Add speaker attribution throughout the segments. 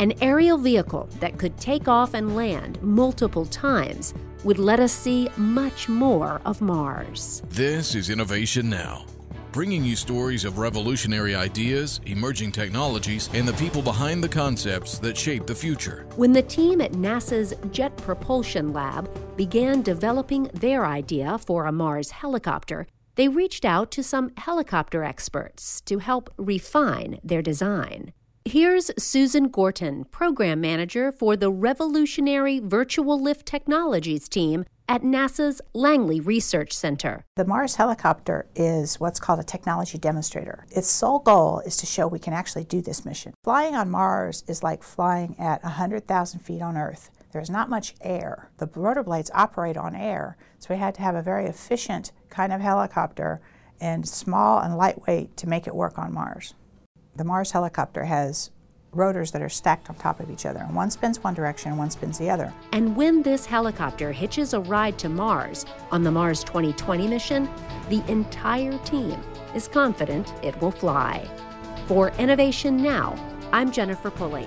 Speaker 1: An aerial vehicle that could take off and land multiple times would let us see much more of Mars.
Speaker 2: This is Innovation Now, bringing you stories of revolutionary ideas, emerging technologies, and the people behind the concepts that shape the future.
Speaker 1: When the team at NASA's Jet Propulsion Lab began developing their idea for a Mars helicopter, they reached out to some helicopter experts to help refine their design. Here's Susan Gorton, Program Manager for the Revolutionary Vertical Lift Technologies team at NASA's Langley Research Center.
Speaker 3: The Mars helicopter is what's called a technology demonstrator. Its sole goal is to show we can actually do this mission. Flying on Mars is like flying at 100,000 feet on Earth. There's not much air. The rotor blades operate on air, so we had to have a very efficient kind of helicopter and small and lightweight to make it work on Mars. The Mars helicopter has rotors that are stacked on top of each other, and one spins one direction and one spins the other.
Speaker 1: And when this helicopter hitches a ride to Mars on the Mars 2020 mission, the entire team is confident it will fly. For Innovation Now, I'm Jennifer Pulley.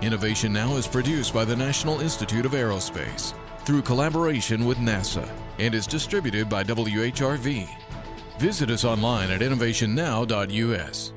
Speaker 2: Innovation Now is produced by the National Institute of Aerospace through collaboration with NASA and is distributed by WHRV. Visit us online at innovationnow.us.